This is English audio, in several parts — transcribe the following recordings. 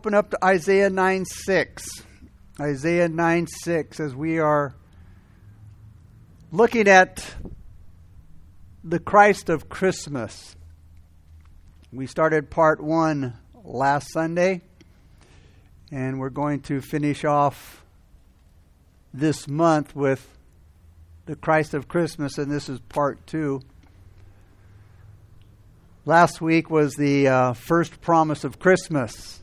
open up to Isaiah 9 6. Isaiah 9 6, as we are looking at the Christ of Christmas. We started part one last Sunday, and we're going to finish off this month with the Christ of Christmas, and this is part two. Last week was the uh, first promise of Christmas,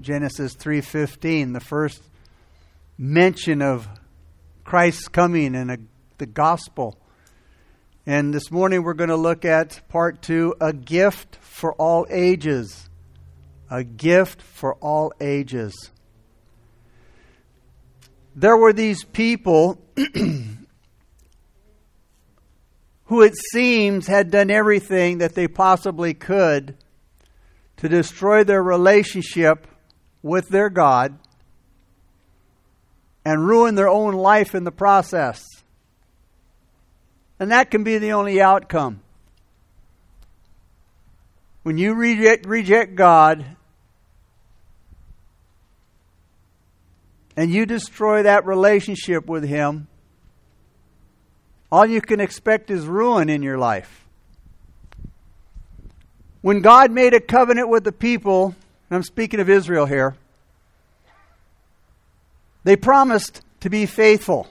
Genesis 3:15, the first mention of Christ's coming and a, the gospel. And this morning we're going to look at part 2, a gift for all ages. A gift for all ages. There were these people who it seems had done everything that they possibly could to destroy their relationship with their God and ruin their own life in the process. And that can be the only outcome. When you reject, reject God and you destroy that relationship with Him, all you can expect is ruin in your life. When God made a covenant with the people, and I'm speaking of Israel here, they promised to be faithful,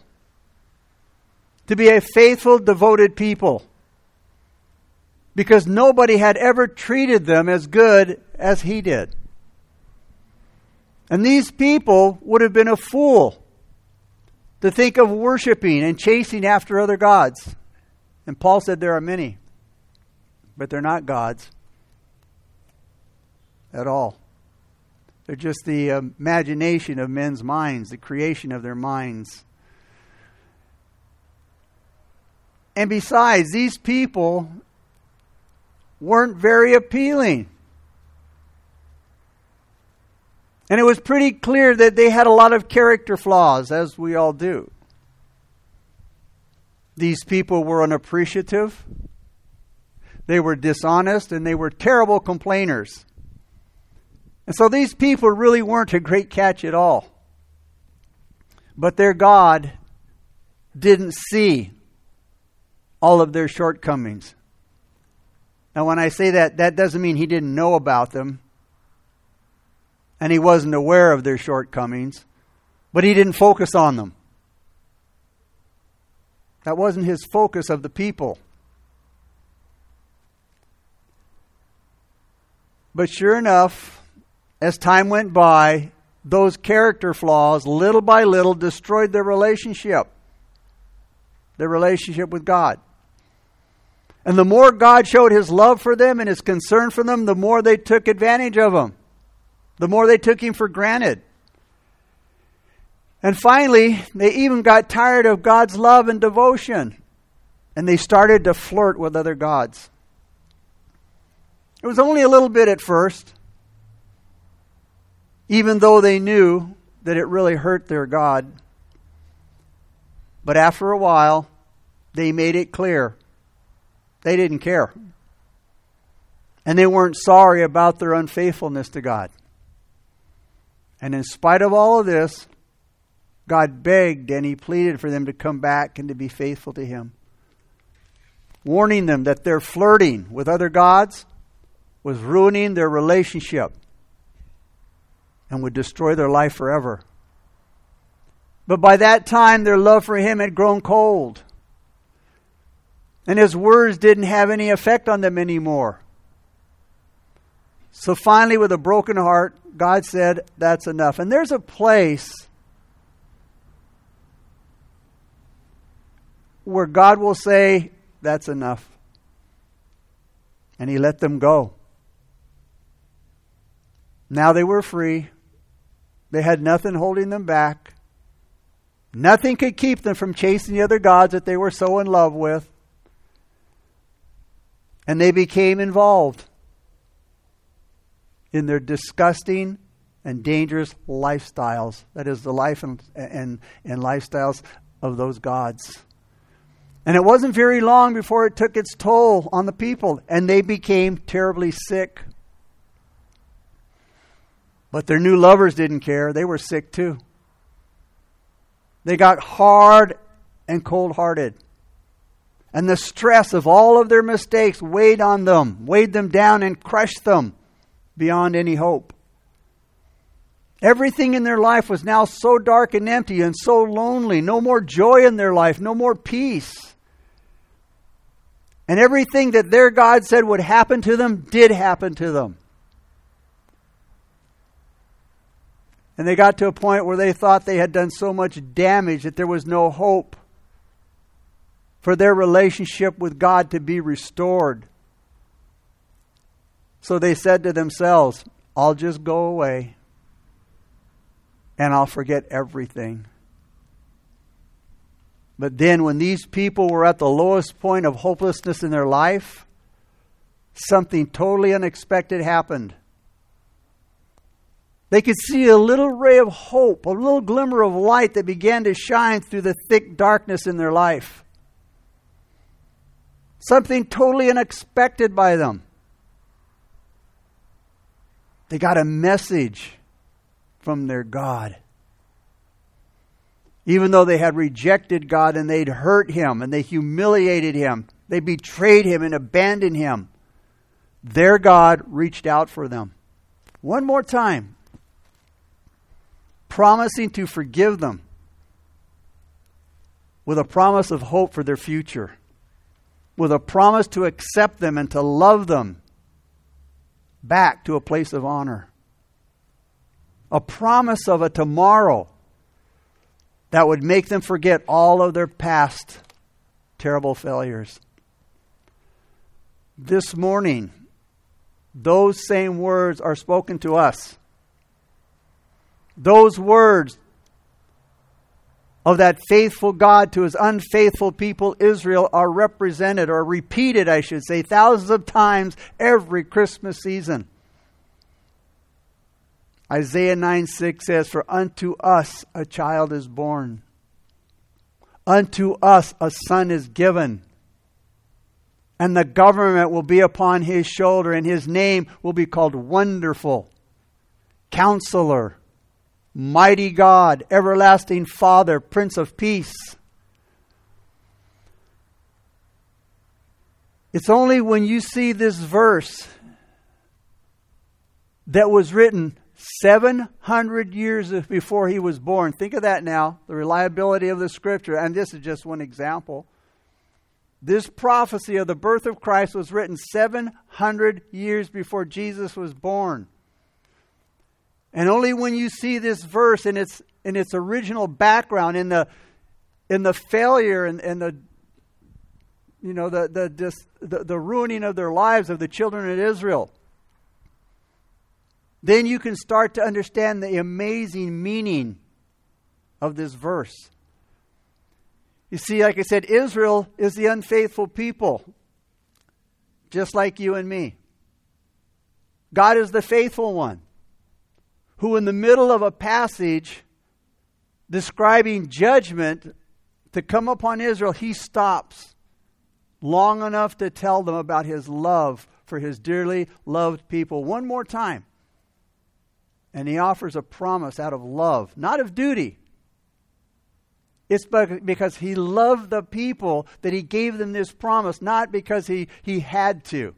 to be a faithful, devoted people, because nobody had ever treated them as good as He did. And these people would have been a fool to think of worshiping and chasing after other gods. And Paul said there are many, but they're not gods at all. They're just the um, imagination of men's minds, the creation of their minds. And besides, these people weren't very appealing. And it was pretty clear that they had a lot of character flaws, as we all do. These people were unappreciative, they were dishonest, and they were terrible complainers. And so these people really weren't a great catch at all. But their God didn't see all of their shortcomings. Now, when I say that, that doesn't mean he didn't know about them and he wasn't aware of their shortcomings, but he didn't focus on them. That wasn't his focus of the people. But sure enough, as time went by, those character flaws, little by little, destroyed their relationship, their relationship with God. And the more God showed his love for them and his concern for them, the more they took advantage of him the more they took him for granted. And finally, they even got tired of God's love and devotion, and they started to flirt with other gods. It was only a little bit at first, even though they knew that it really hurt their God. But after a while, they made it clear they didn't care. And they weren't sorry about their unfaithfulness to God. And in spite of all of this, God begged and he pleaded for them to come back and to be faithful to him, warning them that their flirting with other gods was ruining their relationship and would destroy their life forever. But by that time, their love for him had grown cold. And his words didn't have any effect on them anymore. So finally, with a broken heart, God said, That's enough. And there's a place where God will say, That's enough. And He let them go. Now they were free. They had nothing holding them back. Nothing could keep them from chasing the other gods that they were so in love with. And they became involved in their disgusting and dangerous lifestyles. That is, the life and, and, and lifestyles of those gods. And it wasn't very long before it took its toll on the people, and they became terribly sick. But their new lovers didn't care. They were sick too. They got hard and cold hearted. And the stress of all of their mistakes weighed on them, weighed them down, and crushed them beyond any hope. Everything in their life was now so dark and empty and so lonely. No more joy in their life, no more peace. And everything that their God said would happen to them did happen to them. And they got to a point where they thought they had done so much damage that there was no hope for their relationship with God to be restored. So they said to themselves, I'll just go away and I'll forget everything. But then, when these people were at the lowest point of hopelessness in their life, something totally unexpected happened. They could see a little ray of hope, a little glimmer of light that began to shine through the thick darkness in their life. Something totally unexpected by them. They got a message from their God. Even though they had rejected God and they'd hurt him and they humiliated him, they betrayed him and abandoned him, their God reached out for them. One more time promising to forgive them with a promise of hope for their future, with a promise to accept them and to love them back to a place of honor, a promise of a tomorrow that would make them forget all of their past terrible failures. This morning, those same words are spoken to us. Those words of that faithful God to his unfaithful people Israel are represented or repeated, I should say, thousands of times every Christmas season. Isaiah 9 6 says, For unto us a child is born, unto us a son is given, and the government will be upon his shoulder, and his name will be called Wonderful, Counselor Mighty God, Everlasting Father, Prince of Peace. It's only when you see this verse that was written 700 years before he was born. Think of that now, the reliability of the scripture. And this is just one example. This prophecy of the birth of Christ was written 700 years before Jesus was born. And only when you see this verse in its in its original background, in the in the failure and, and the you know the the, dis, the the ruining of their lives of the children of Israel, then you can start to understand the amazing meaning of this verse. You see, like I said, Israel is the unfaithful people, just like you and me. God is the faithful one who, in the middle of a passage describing judgment to come upon Israel, he stops long enough to tell them about his love for his dearly loved people one more time. And he offers a promise out of love, not of duty. It's because he loved the people that he gave them this promise, not because he, he had to.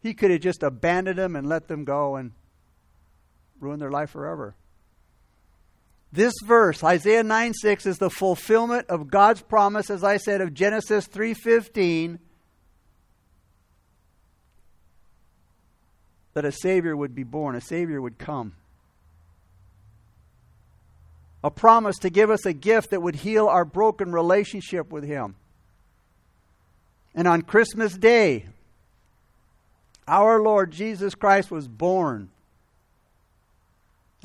He could have just abandoned them and let them go and ruin their life forever. This verse, Isaiah 9 6, is the fulfillment of God's promise, as I said, of Genesis 3.15, that a Savior would be born, a Savior would come. A promise to give us a gift that would heal our broken relationship with Him. And on Christmas Day, our Lord Jesus Christ was born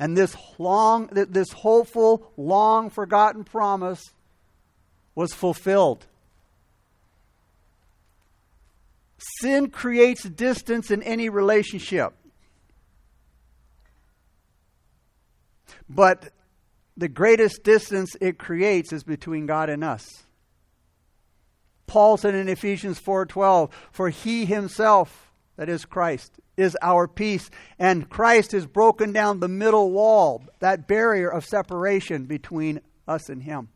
and this long, this hopeful, long forgotten promise was fulfilled. Sin creates distance in any relationship. But the greatest distance it creates is between God and us. Paul said in Ephesians 4:12, "For he himself that is Christ, is our peace. And Christ has broken down the middle wall, that barrier of separation between us and Him.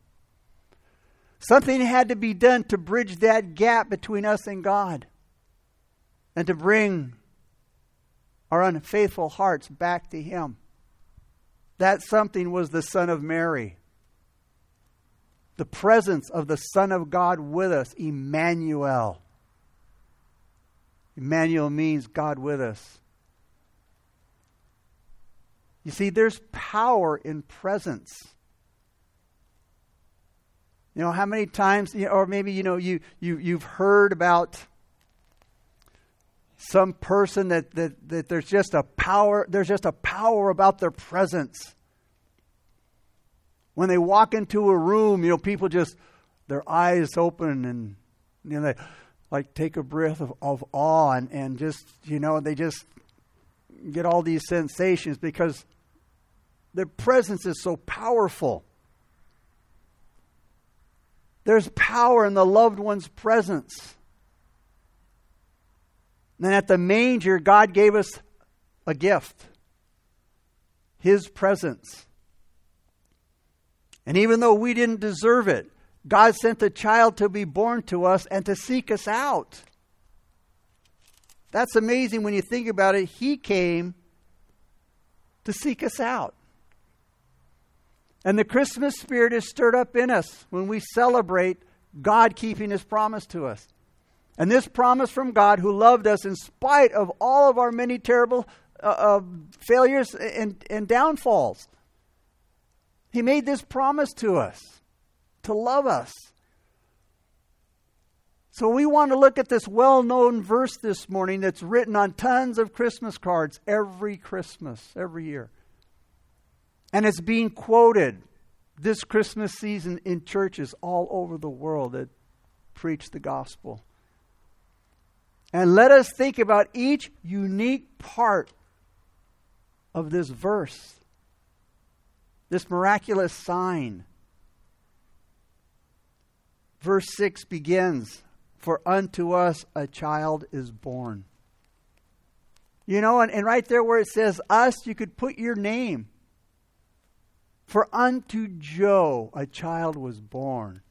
Something had to be done to bridge that gap between us and God and to bring our unfaithful hearts back to Him. That something was the Son of Mary. The presence of the Son of God with us, Emmanuel. Emmanuel means God with us. You see, there's power in presence. You know, how many times, you or maybe, you know, you, you, you've heard about some person that, that, that there's just a power, there's just a power about their presence. When they walk into a room, you know, people just, their eyes open and, you know, they like take a breath of, of awe and, and just, you know, they just get all these sensations because their presence is so powerful. There's power in the loved one's presence. And then at the manger, God gave us a gift His presence. And even though we didn't deserve it, God sent a child to be born to us and to seek us out. That's amazing when you think about it. He came to seek us out. And the Christmas spirit is stirred up in us when we celebrate God keeping his promise to us. And this promise from God, who loved us in spite of all of our many terrible uh, uh, failures and, and downfalls, He made this promise to us to love us. So we want to look at this well known verse this morning that's written on tons of Christmas cards every Christmas, every year. And it's being quoted this Christmas season in churches all over the world that preach the gospel. And let us think about each unique part of this verse, this miraculous sign. Verse 6 begins For unto us a child is born. You know, and, and right there where it says us, you could put your name. For unto Joe a child was born.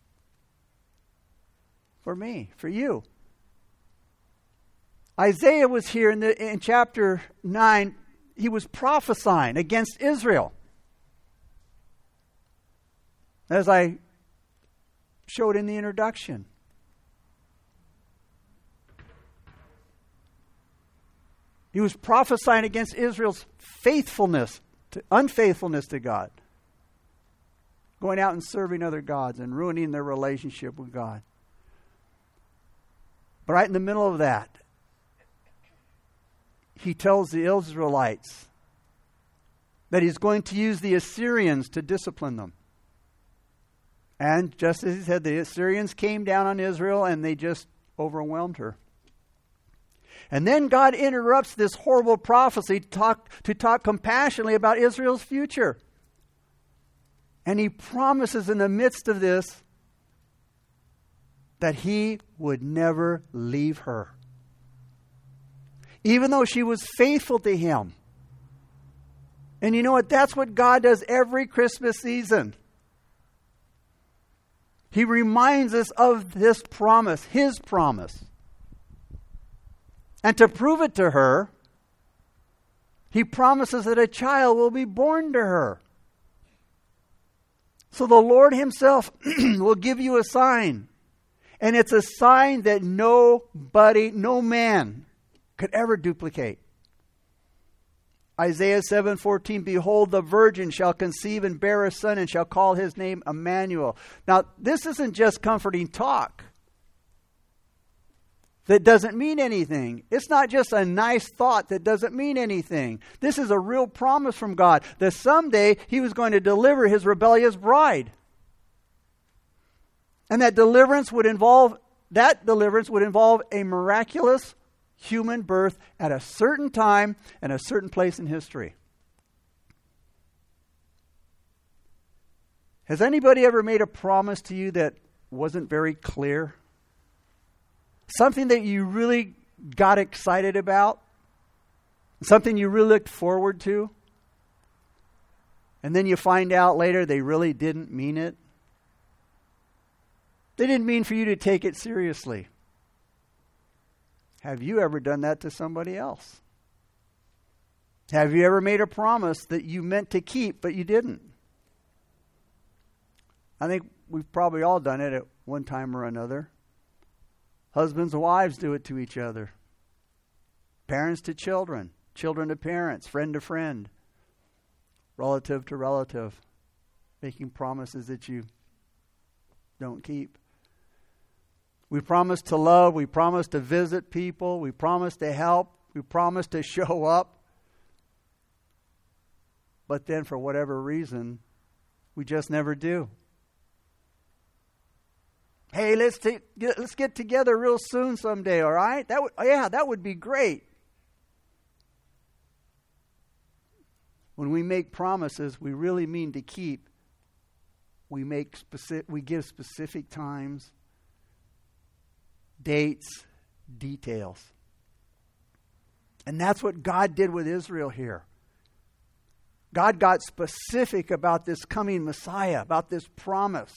For me, for you. Isaiah was here in, the, in chapter 9. He was prophesying against Israel. As I showed in the introduction. He was prophesying against Israel's faithfulness, to, unfaithfulness to God going out and serving other gods and ruining their relationship with God. But right in the middle of that, he tells the Israelites that he's going to use the Assyrians to discipline them. And just as he said, the Assyrians came down on Israel and they just overwhelmed her. And then God interrupts this horrible prophecy to talk, to talk compassionately about Israel's future. And he promises in the midst of this that he would never leave her. Even though she was faithful to him. And you know what? That's what God does every Christmas season. He reminds us of this promise, his promise. And to prove it to her, he promises that a child will be born to her. So the Lord Himself will give you a sign. And it's a sign that nobody, no man could ever duplicate. Isaiah 7:14 Behold the virgin shall conceive and bear a son and shall call his name Emmanuel. Now this isn't just comforting talk that doesn't mean anything. It's not just a nice thought that doesn't mean anything. This is a real promise from God that someday He was going to deliver His rebellious bride. And that deliverance would involve, that deliverance would involve a miraculous human birth at a certain time and a certain place in history. Has anybody ever made a promise to you that wasn't very clear? Something that you really got excited about, something you really looked forward to, and then you find out later they really didn't mean it? They didn't mean for you to take it seriously. Have you ever done that to somebody else? Have you ever made a promise that you meant to keep, but you didn't? I think we've probably all done it at one time or another. Husbands and wives do it to each other, parents to children, children to parents, friend to friend, relative to relative, making promises that you don't keep. We promise to love, we promise to visit people, we promise to help, we promise to show up. But then, for whatever reason, we just never do. Hey, let's t- get, let's get together real soon someday, all right? That would, yeah, that would be great. When we make promises we really mean to keep, we make specific, we give specific times, dates, details. And that's what God did with Israel here. God got specific about this coming Messiah, about this promise.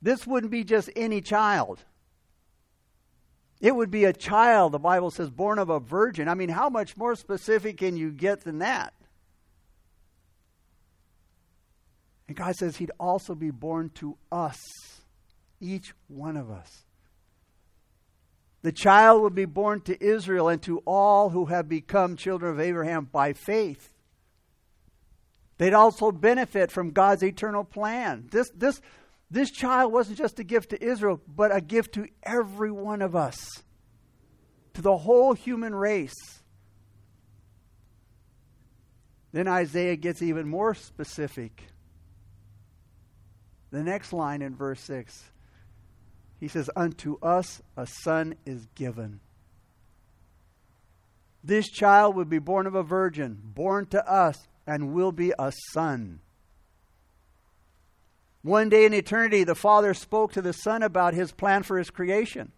This wouldn't be just any child. It would be a child, the Bible says, born of a virgin. I mean, how much more specific can you get than that? And God says He'd also be born to us, each one of us. The child would be born to Israel and to all who have become children of Abraham by faith. They'd also benefit from God's eternal plan. This, this, this child wasn't just a gift to Israel, but a gift to every one of us, to the whole human race. Then Isaiah gets even more specific. The next line in verse 6 he says, Unto us a son is given. This child will be born of a virgin, born to us, and will be a son. One day in eternity, the Father spoke to the Son about his plan for his creation.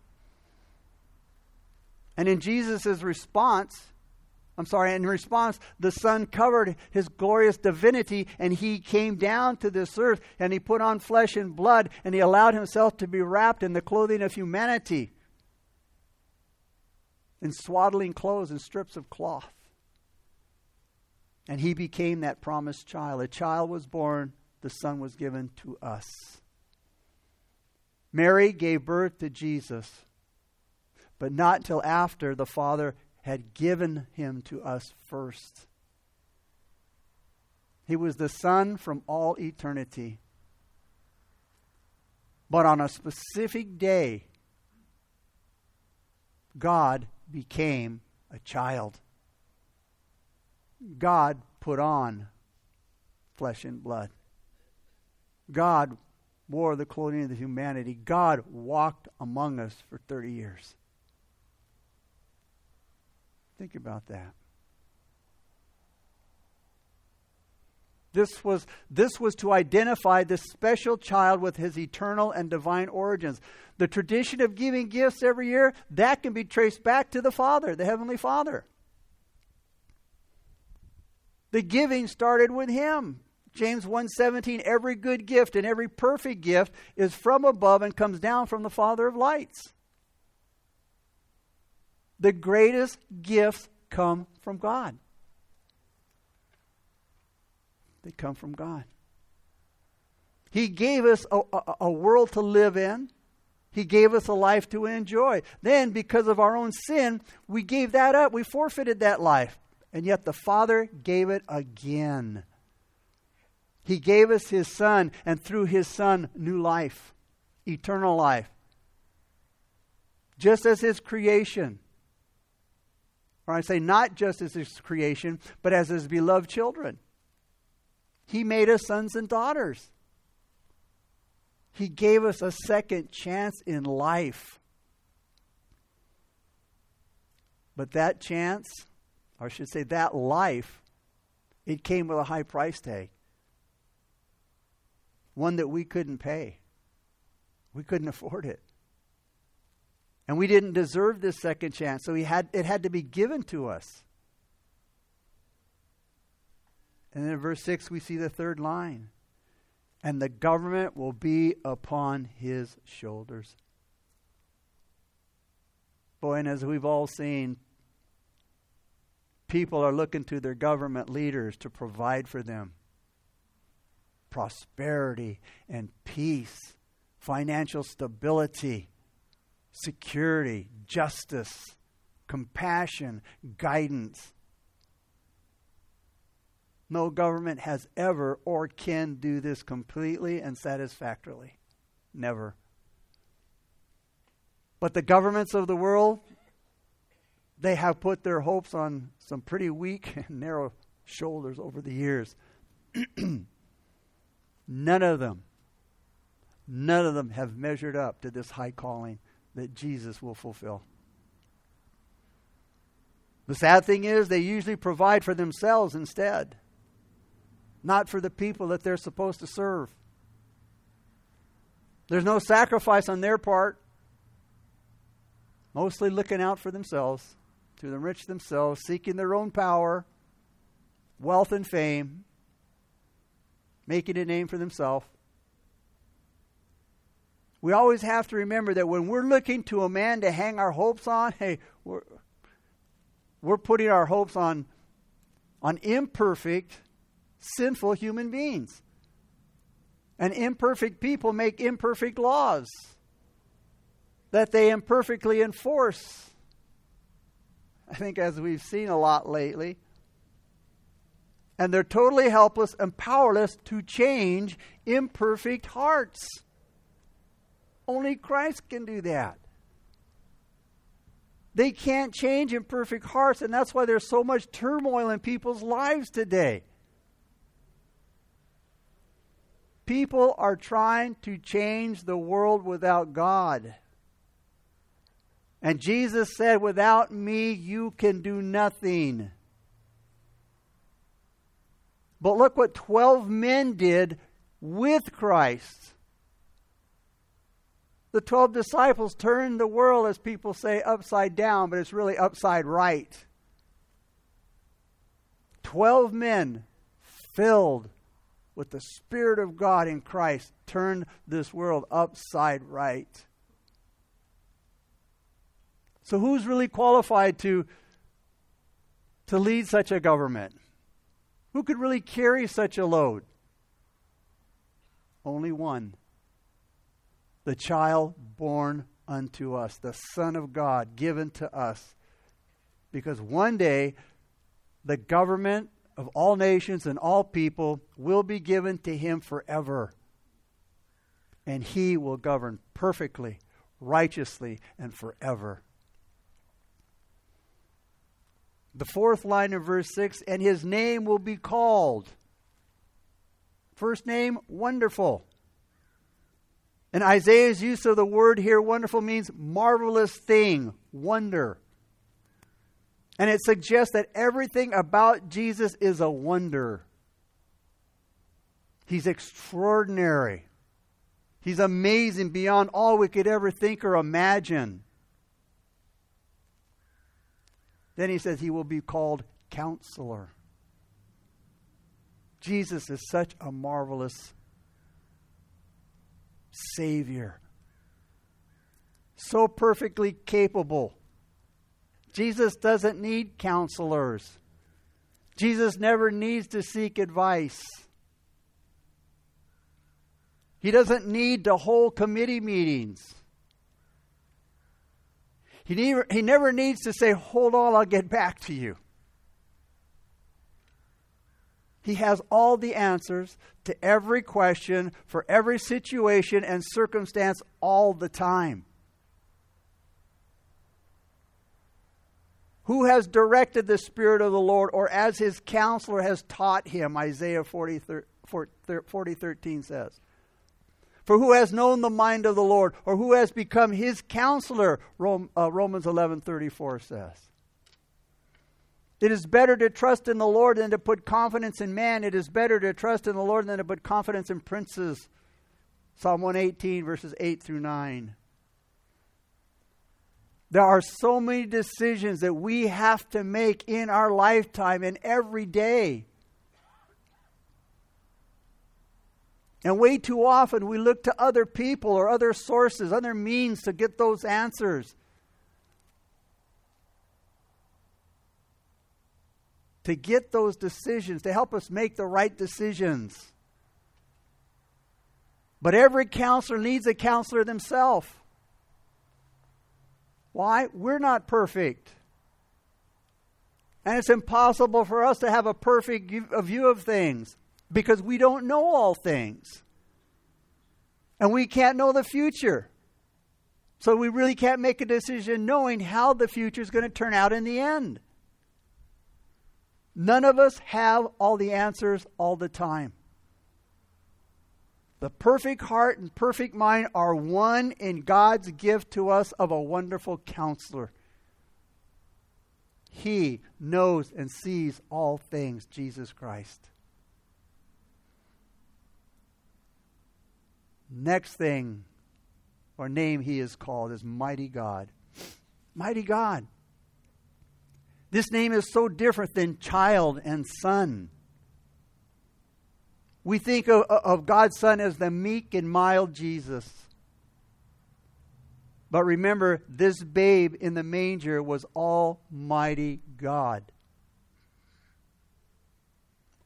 And in Jesus' response, I'm sorry, in response, the Son covered his glorious divinity and he came down to this earth and he put on flesh and blood and he allowed himself to be wrapped in the clothing of humanity in swaddling clothes and strips of cloth. And he became that promised child. A child was born the Son was given to us. Mary gave birth to Jesus, but not till after the Father had given him to us first. He was the Son from all eternity. But on a specific day, God became a child. God put on flesh and blood. God wore the clothing of the humanity. God walked among us for 30 years. Think about that. This was, this was to identify this special child with his eternal and divine origins. The tradition of giving gifts every year, that can be traced back to the Father, the Heavenly Father. The giving started with him. James 1:17 every good gift and every perfect gift is from above and comes down from the Father of lights. The greatest gifts come from God. They come from God. He gave us a, a, a, world to live in. He gave us a life to enjoy. Then, because of our own sin, we gave that up. We forfeited that life. And yet the Father gave it again. He gave us His Son, and through His Son, new life, eternal life. Just as His creation. Or I say, not just as His creation, but as His beloved children. He made us sons and daughters. He gave us a second chance in life. But that chance, or I should say that life, it came with a high price tag one that we couldn't pay. We couldn't afford it. And we didn't deserve this second chance, so he had, it had to be given to us. And then in verse 6, we see the third line. And the government will be upon his shoulders. Boy, and as we've all seen, people are looking to their government leaders to provide for them prosperity and peace, financial stability, security, justice, compassion, guidance. No government has ever or can do this completely and satisfactorily. Never. But the governments of the world, they have put their hopes on some pretty weak and narrow shoulders over the years. none of them, none of them have measured up to this high calling that Jesus will fulfill. The sad thing is, they usually provide for themselves instead, not for the people that they're supposed to serve. There's no sacrifice on their part, mostly looking out for themselves, to enrich themselves, seeking their own power, wealth, and fame, making a name for themselves. We always have to remember that when we're looking to a man to hang our hopes on, hey, we're, we're putting our hopes on, on imperfect, sinful human beings. And imperfect people make imperfect laws that they imperfectly enforce. I think, as we've seen a lot lately, and they're totally helpless and powerless to change imperfect hearts. Only Christ can do that. They can't change imperfect hearts, and that's why there's so much turmoil in people's lives today. People are trying to change the world without God. And Jesus said, Without me, you can do nothing. But look what 12 men did with Christ. The 12 disciples turned the world, as people say, upside down, but it's really upside right. 12 men filled with the Spirit of God in Christ turned this world upside right. So, who's really qualified to, to lead such a government? Who could really carry such a load? Only one the child born unto us, the Son of God given to us. Because one day, the government of all nations and all people will be given to him forever. And he will govern perfectly, righteously, and forever. The fourth line of verse 6 and his name will be called. First name, wonderful. And Isaiah's use of the word here, wonderful, means marvelous thing, wonder. And it suggests that everything about Jesus is a wonder. He's extraordinary. He's amazing beyond all we could ever think or imagine. Then he says he will be called counselor. Jesus is such a marvelous Savior. So perfectly capable. Jesus doesn't need counselors. Jesus never needs to seek advice. He doesn't need to hold committee meetings. He never, he never needs to say, Hold on, I'll get back to you. He has all the answers to every question for every situation and circumstance all the time. Who has directed the Spirit of the Lord, or as his counselor has taught him, Isaiah 40, 40 13 says. For who has known the mind of the Lord, or who has become his counselor? Uh, Romans 11 34 says. It is better to trust in the Lord than to put confidence in man. It is better to trust in the Lord than to put confidence in princes. Psalm 118, verses 8 through 9. There are so many decisions that we have to make in our lifetime and every day. And way too often we look to other people or other sources, other means to get those answers. To get those decisions, to help us make the right decisions. But every counselor needs a counselor themselves. Why? We're not perfect. And it's impossible for us to have a perfect view of things because we don't know all things. And we can't know the future. So we really can't make a decision knowing how the future is going to turn out in the end. None of us have all the answers all the time. The perfect heart and perfect mind are one in God's gift to us of a wonderful counselor. He knows and sees all things, Jesus Christ. Next thing or name he is called is Mighty God. Mighty God. This name is so different than child and son. We think of, of God's Son as the meek and mild Jesus. But remember, this babe in the manger was Almighty God.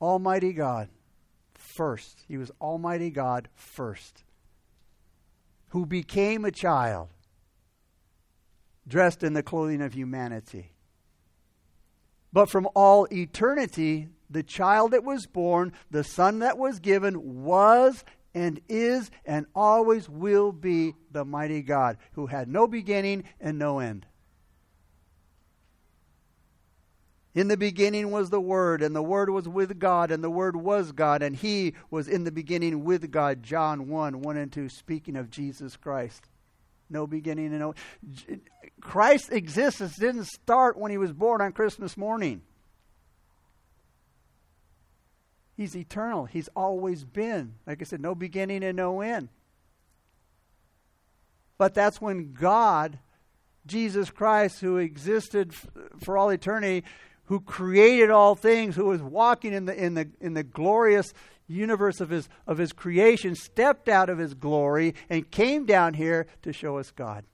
Almighty God first. He was Almighty God first who became a child, dressed in the clothing of humanity. But from all eternity, the child that was born, the son that was given, was and is and always will be the mighty God who had no beginning and no end. In the beginning was the Word, and the Word was with God, and the Word was God, and He was in the beginning with God. John 1 1 and 2, speaking of Jesus Christ. No beginning and no. Christ's existence didn't start when He was born on Christmas morning. He's eternal. He's always been. Like I said, no beginning and no end. But that's when God, Jesus Christ, who existed for all eternity, who created all things, who was walking in the, in the, in the glorious universe of his, of his creation, stepped out of his glory and came down here to show us God.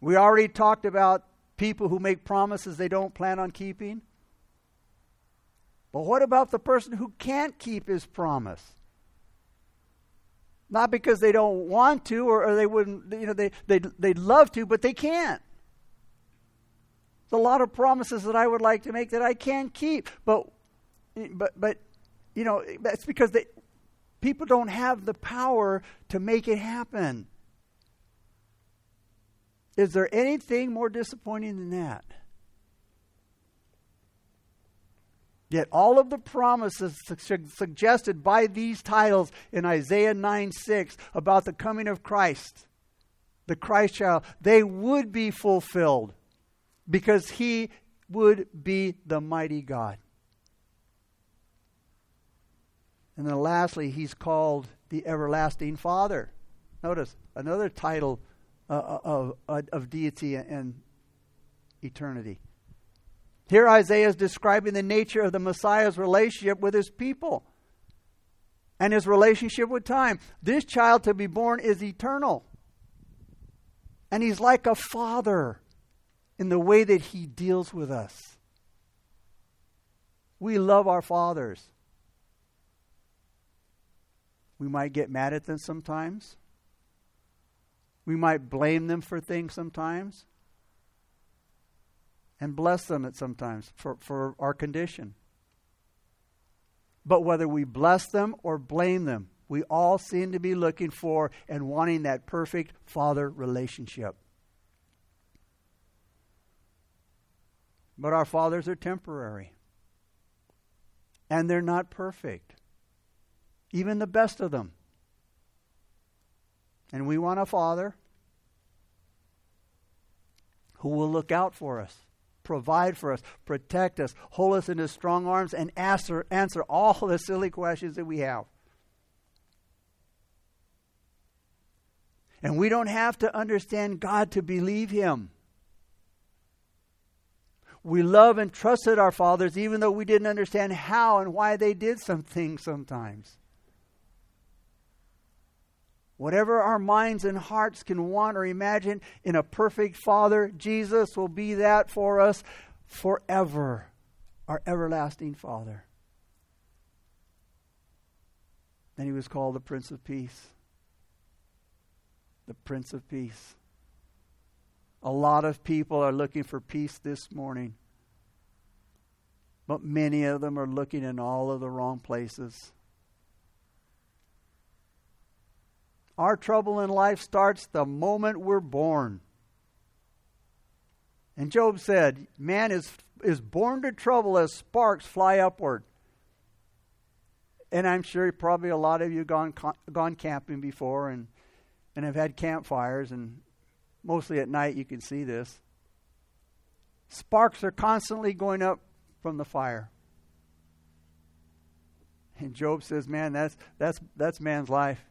We already talked about people who make promises they don't plan on keeping. But what about the person who can't keep his promise? Not because they don't want to or, or they wouldn't, you know, they, they, they'd love to, but they can't. There's a lot of promises that I would like to make that I can't keep. But, but, but you know, that's because they, people don't have the power to make it happen. Is there anything more disappointing than that? Yet all of the promises su- suggested by these titles in Isaiah 9 6 about the coming of Christ, the Christ child, they would be fulfilled because he would be the mighty God. And then lastly, he's called the everlasting Father. Notice another title uh, uh of, uh, of deity and eternity. Here Isaiah is describing the nature of the Messiah's relationship with his people and his relationship with time. This child to be born is eternal. And he's like a father in the way that He deals with us. We love our fathers. We might get mad at them sometimes. We might blame them for things sometimes. And bless them at sometimes for, for our condition. But whether we bless them or blame them, we all seem to be looking for and wanting that perfect father relationship. But our fathers are temporary. And they're not perfect. Even the best of them. And we want a father who will look out for us, provide for us, protect us, hold us in his strong arms, and answer, answer all the silly questions that we have. And we don't have to understand God to believe Him. We love and trusted our fathers even though we didn't understand how and why they did some things sometimes. Whatever our minds and hearts can want or imagine in a perfect Father, Jesus will be that for us forever, our everlasting Father. Then he was called the Prince of Peace. The Prince of Peace. A lot of people are looking for peace this morning, but many of them are looking in all of the wrong places. Our trouble in life starts the moment we're born. And Job said, Man is, is born to trouble as sparks fly upward. And I'm sure probably a lot of you gone gone camping before and and have had campfires and mostly at night you can see this. Sparks are constantly going up from the fire. And Job says, Man, that's that's that's man's life.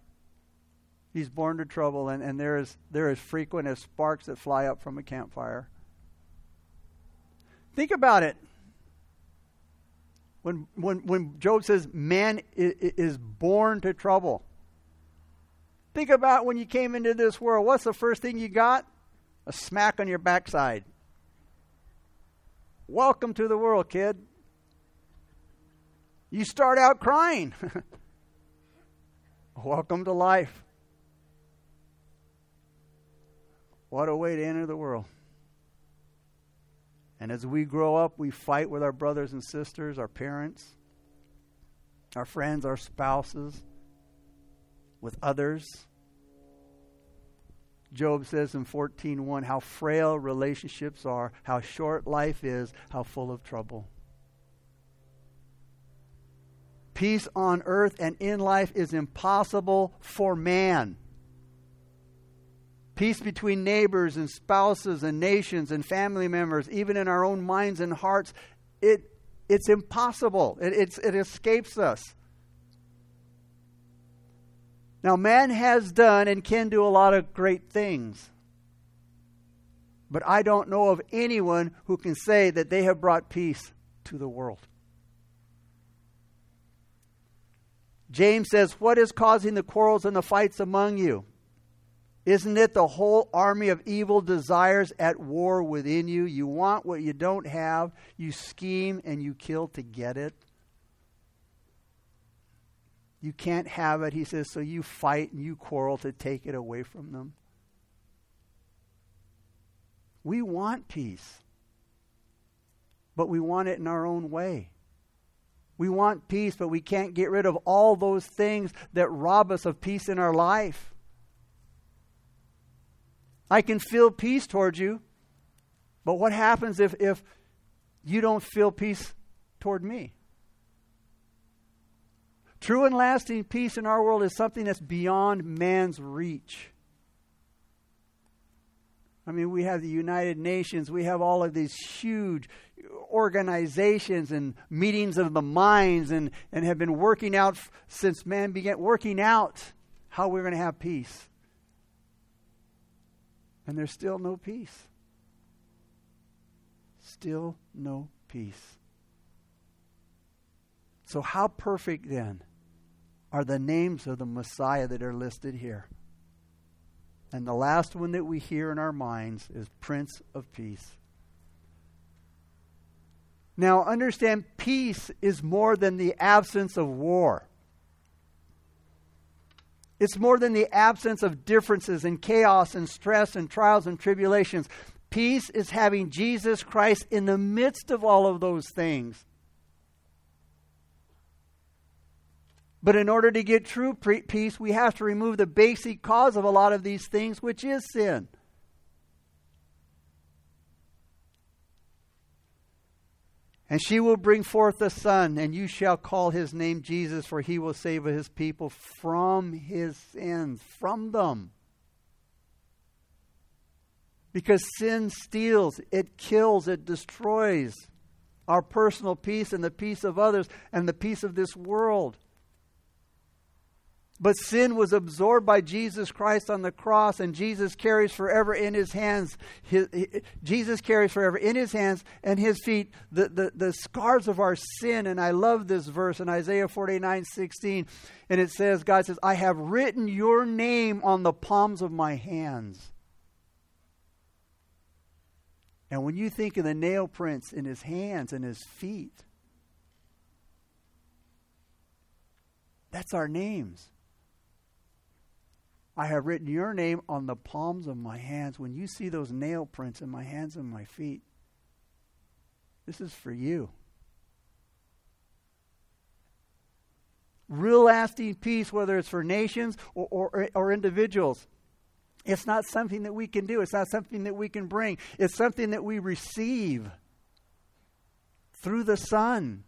He's born to trouble, and, and there is there is frequent as sparks that fly up from a campfire. Think about it. When when when Job says man is born to trouble. Think about when you came into this world. What's the first thing you got? A smack on your backside. Welcome to the world, kid. You start out crying. Welcome to life. What a way to enter the world. And as we grow up, we fight with our brothers and sisters, our parents, our friends, our spouses, with others. Job says in 14:1 how frail relationships are, how short life is, how full of trouble. Peace on earth and in life is impossible for man. Peace between neighbors and spouses and nations and family members, even in our own minds and hearts, it, it's impossible. It, it's, it escapes us. Now, man has done and can do a lot of great things. But I don't know of anyone who can say that they have brought peace to the world. James says, What is causing the quarrels and the fights among you? Isn't it the whole army of evil desires at war within you? You want what you don't have, you scheme and you kill to get it. You can't have it, he says, so you fight and you quarrel to take it away from them. We want peace, but we want it in our own way. We want peace, but we can't get rid of all those things that rob us of peace in our life. I can feel peace towards you. But what happens if, if you don't feel peace toward me? True and lasting peace in our world is something that's beyond man's reach. I mean, we have the United Nations, we have all of these huge organizations and meetings of the minds, and, and have been working out since man began working out how we're going to have peace and there's still no peace. Still no peace. So, how perfect then are the names of the Messiah that are listed here? And the last one that we hear in our minds is Prince of Peace. Now, understand, peace is more than the absence of war. It's more than the absence of differences and chaos and stress and trials and tribulations. Peace is having Jesus Christ in the midst of all of those things. But in order to get true peace, we have to remove the basic cause of a lot of these things, which is sin. And she will bring forth a son, and you shall call his name Jesus, for he will save his people from his sins, from them. Because sin steals, it kills, it destroys our personal peace and the peace of others and the peace of this world. But sin was absorbed by Jesus Christ on the cross, and Jesus carries forever in his hands. His, his, Jesus carries forever in his hands and his feet the, the, the scars of our sin. And I love this verse in Isaiah 49 16. And it says, God says, I have written your name on the palms of my hands. And when you think of the nail prints in his hands and his feet, that's our names. I have written your name on the palms of my hands. When you see those nail prints in my hands and my feet, this is for you. Real lasting peace, whether it's for nations or, or, or individuals. It's not something that we can do. It's not something that we can bring. It's something that we receive through the Son.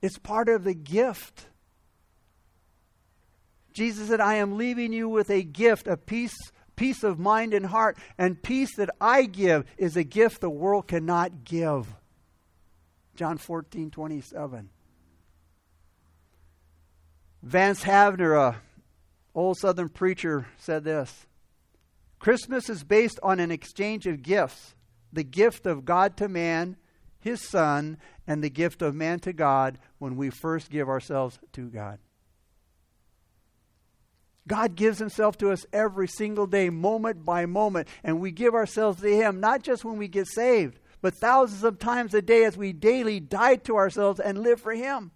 It's part of the gift Jesus said, I am leaving you with a gift, a peace, peace of mind and heart. And peace that I give is a gift the world cannot give. John 14, 27. Vance Havner, a old southern preacher, said this Christmas is based on an exchange of gifts the gift of God to man, his Son, and the gift of man to God when we first give ourselves to God. God gives Himself to us every single day, moment by moment, and we give ourselves to Him not just when we get saved, but thousands of times a day as we daily die to ourselves and live for Him.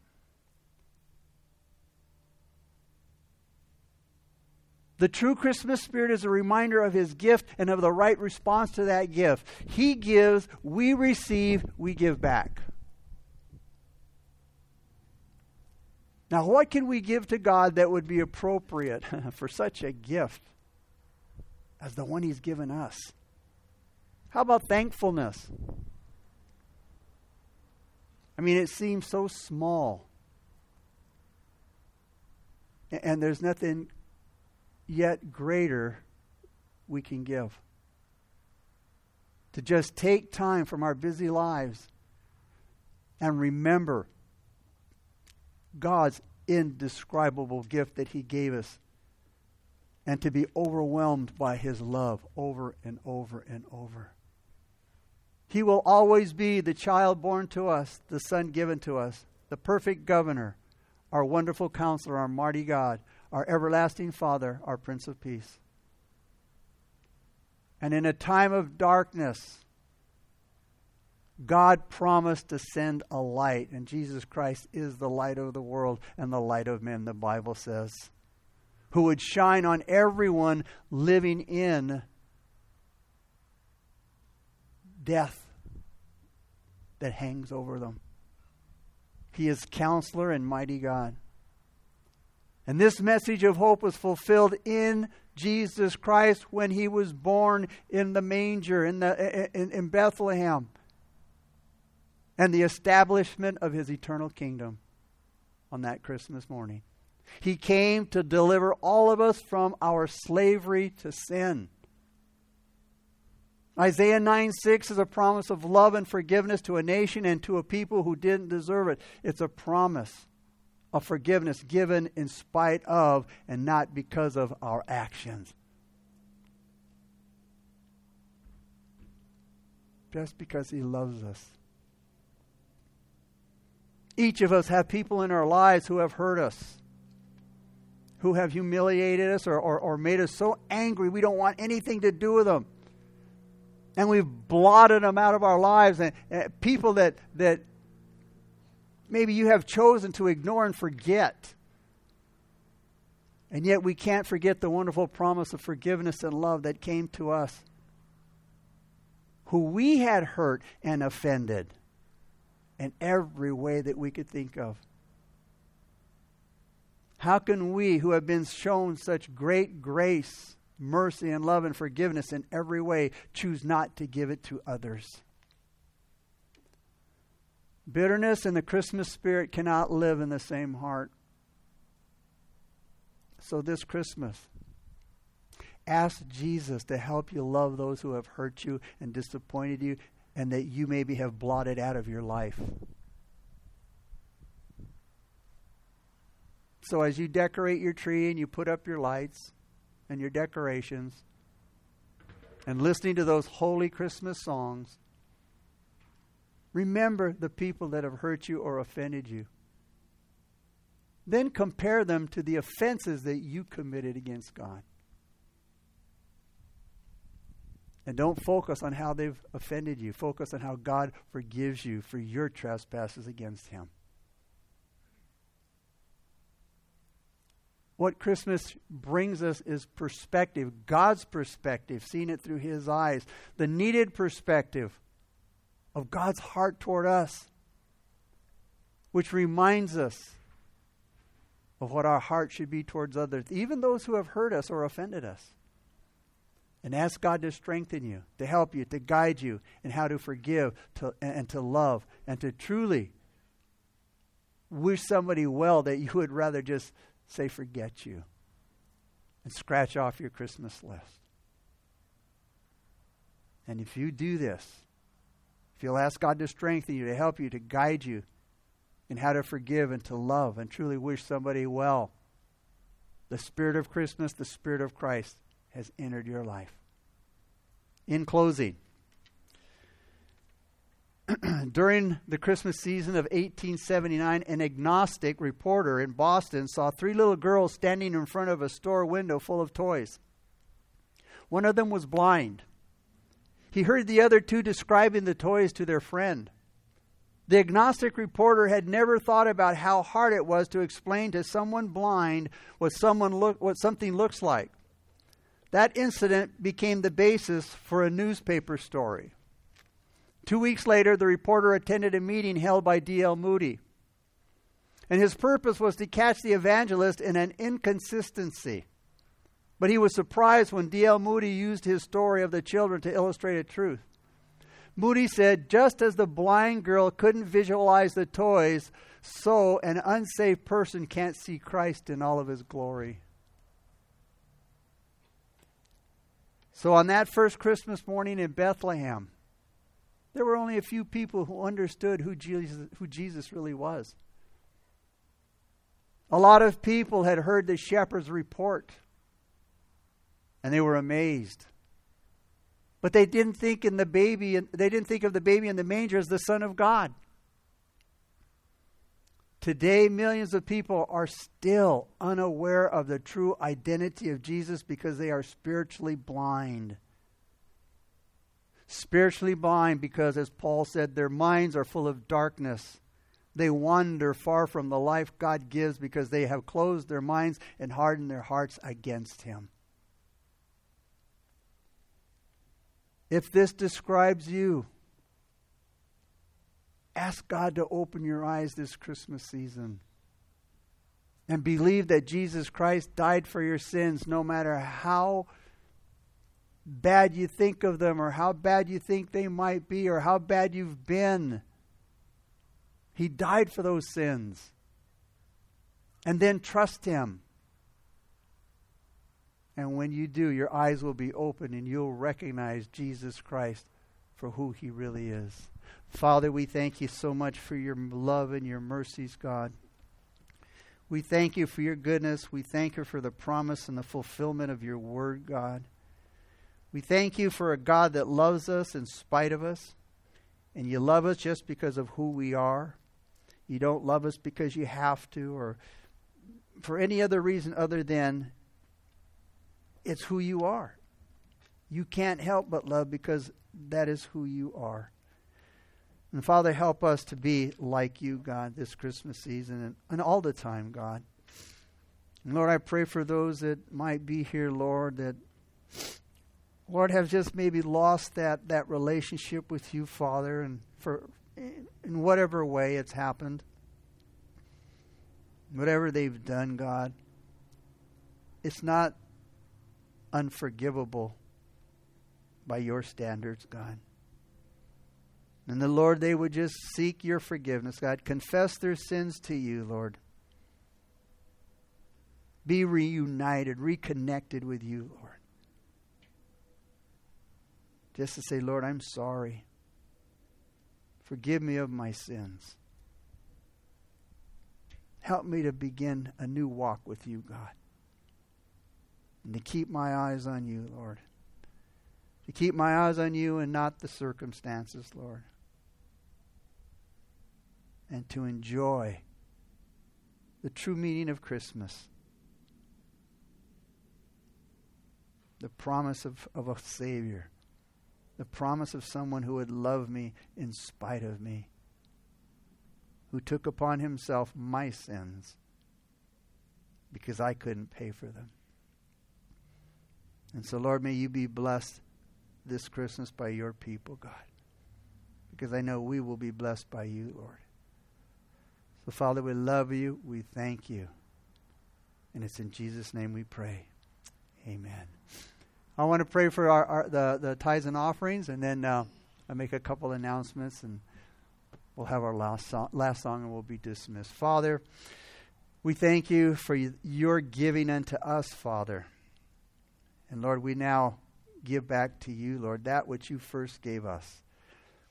The true Christmas spirit is a reminder of His gift and of the right response to that gift. He gives, we receive, we give back. Now, what can we give to God that would be appropriate for such a gift as the one He's given us? How about thankfulness? I mean, it seems so small. And there's nothing yet greater we can give. To just take time from our busy lives and remember God's indescribable gift that He gave us and to be overwhelmed by His love over and over and over. He will always be the child born to us, the son given to us, the perfect governor, our wonderful counselor, our mighty God, our everlasting Father, our Prince of Peace. And in a time of darkness, God promised to send a light, and Jesus Christ is the light of the world and the light of men, the Bible says, who would shine on everyone living in death that hangs over them. He is counselor and mighty God. And this message of hope was fulfilled in Jesus Christ when he was born in the manger in, the, in, in Bethlehem and the establishment of his eternal kingdom on that Christmas morning. He came to deliver all of us from our slavery to sin. Isaiah 9 6 is a promise of love and forgiveness to a nation and to a people who didn't deserve it. It's a promise of forgiveness given in spite of and not because of our actions. Just because He loves us. Each of us have people in our lives who have hurt us, who have humiliated us or, or, or made us so angry we don't want anything to do with them. And we've blotted them out of our lives. And, and people that, that maybe you have chosen to ignore and forget. And yet we can't forget the wonderful promise of forgiveness and love that came to us, who we had hurt and offended in every way that we could think of. How can we, who have been shown such great grace, mercy, and love and forgiveness in every way, choose not to give it to others? Bitterness and the Christmas spirit cannot live in the same heart. So, this Christmas, ask Jesus to help you love those who have hurt you and disappointed you and that you maybe have blotted out of your life. So as you decorate your tree and you put up your lights and your decorations, and listening to those holy Christmas songs, remember the people that have hurt you or offended you. Then compare them to the offenses that you committed against God. And don't focus on how they've offended you. Focus on how God forgives you for your trespasses against Him. What Christmas brings us is perspective, God's perspective, seeing it through His eyes, the needed perspective of God's heart toward us, which reminds us of what our heart should be towards others, even those who have hurt us or offended us. And ask God to strengthen you, to help you, to guide you in how to forgive to, and to love, and to truly wish somebody well that you would rather just say, forget you, and scratch off your Christmas list. And if you do this, if you'll ask God to strengthen you, to help you, to guide you, in how to forgive and to love and truly wish somebody well. The Spirit of Christmas, the Spirit of Christ has entered your life. In closing, during the Christmas season of 1879, an agnostic reporter in Boston saw three little girls standing in front of a store window full of toys. One of them was blind. He heard the other two describing the toys to their friend. The agnostic reporter had never thought about how hard it was to explain to someone blind what someone look, what something looks like. That incident became the basis for a newspaper story. Two weeks later, the reporter attended a meeting held by D.L. Moody. And his purpose was to catch the evangelist in an inconsistency. But he was surprised when D.L. Moody used his story of the children to illustrate a truth. Moody said, just as the blind girl couldn't visualize the toys, so an unsaved person can't see Christ in all of his glory. So on that first Christmas morning in Bethlehem, there were only a few people who understood who Jesus, who Jesus really was. A lot of people had heard the shepherd's report, and they were amazed. But they didn't think in the baby they didn't think of the baby in the manger as the son of God. Today millions of people are still unaware of the true identity of Jesus because they are spiritually blind. Spiritually blind because as Paul said their minds are full of darkness. They wander far from the life God gives because they have closed their minds and hardened their hearts against him. If this describes you, ask God to open your eyes this Christmas season and believe that Jesus Christ died for your sins no matter how bad you think of them or how bad you think they might be or how bad you've been. He died for those sins. And then trust Him. And when you do, your eyes will be open and you'll recognize Jesus Christ for who he really is. Father, we thank you so much for your love and your mercies, God. We thank you for your goodness. We thank you for the promise and the fulfillment of your word, God. We thank you for a God that loves us in spite of us. And you love us just because of who we are. You don't love us because you have to or for any other reason other than it's who you are. You can't help but love because that is who you are. And Father, help us to be like you, God, this Christmas season and, and all the time, God. And Lord, I pray for those that might be here, Lord, that Lord have just maybe lost that, that relationship with you, Father, and for in whatever way it's happened. Whatever they've done, God. It's not unforgivable by your standards, God. And the Lord, they would just seek your forgiveness, God. Confess their sins to you, Lord. Be reunited, reconnected with you, Lord. Just to say, Lord, I'm sorry. Forgive me of my sins. Help me to begin a new walk with you, God. And to keep my eyes on you, Lord. To keep my eyes on you and not the circumstances, Lord. And to enjoy the true meaning of Christmas. The promise of, of a Savior. The promise of someone who would love me in spite of me. Who took upon himself my sins because I couldn't pay for them. And so, Lord, may you be blessed this Christmas by your people, God. Because I know we will be blessed by you, Lord. Father, we love you. We thank you. And it's in Jesus' name we pray. Amen. I want to pray for our, our the, the tithes and offerings, and then uh, I make a couple announcements, and we'll have our last song, last song, and we'll be dismissed. Father, we thank you for your giving unto us, Father. And Lord, we now give back to you, Lord, that which you first gave us.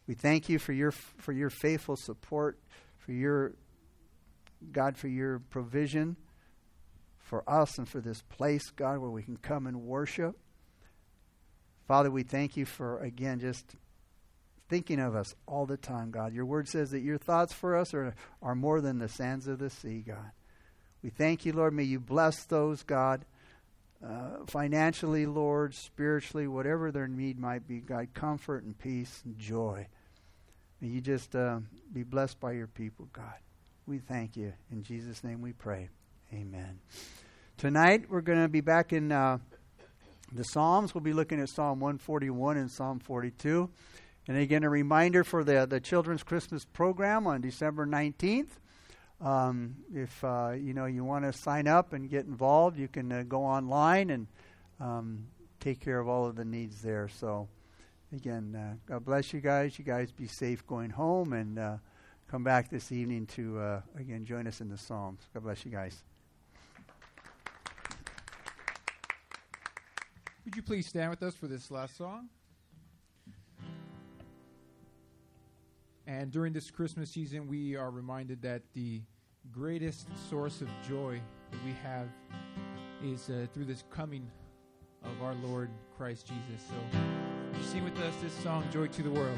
We thank you for your for your faithful support, for your God, for your provision for us and for this place, God, where we can come and worship. Father, we thank you for, again, just thinking of us all the time, God. Your word says that your thoughts for us are, are more than the sands of the sea, God. We thank you, Lord. May you bless those, God, uh, financially, Lord, spiritually, whatever their need might be, God, comfort and peace and joy. May you just uh, be blessed by your people, God. We thank you. In Jesus' name we pray. Amen. Tonight we're going to be back in uh, the Psalms. We'll be looking at Psalm 141 and Psalm 42. And again, a reminder for the, the children's Christmas program on December 19th. Um, if uh, you know you want to sign up and get involved, you can uh, go online and um, take care of all of the needs there. So, again, uh, God bless you guys. You guys be safe going home and uh, come back this evening to, uh, again, join us in the Psalms. God bless you guys. Would you please stand with us for this last song? And during this Christmas season, we are reminded that the greatest source of joy that we have is uh, through this coming of our Lord Christ Jesus. So, sing with us this song, Joy to the World.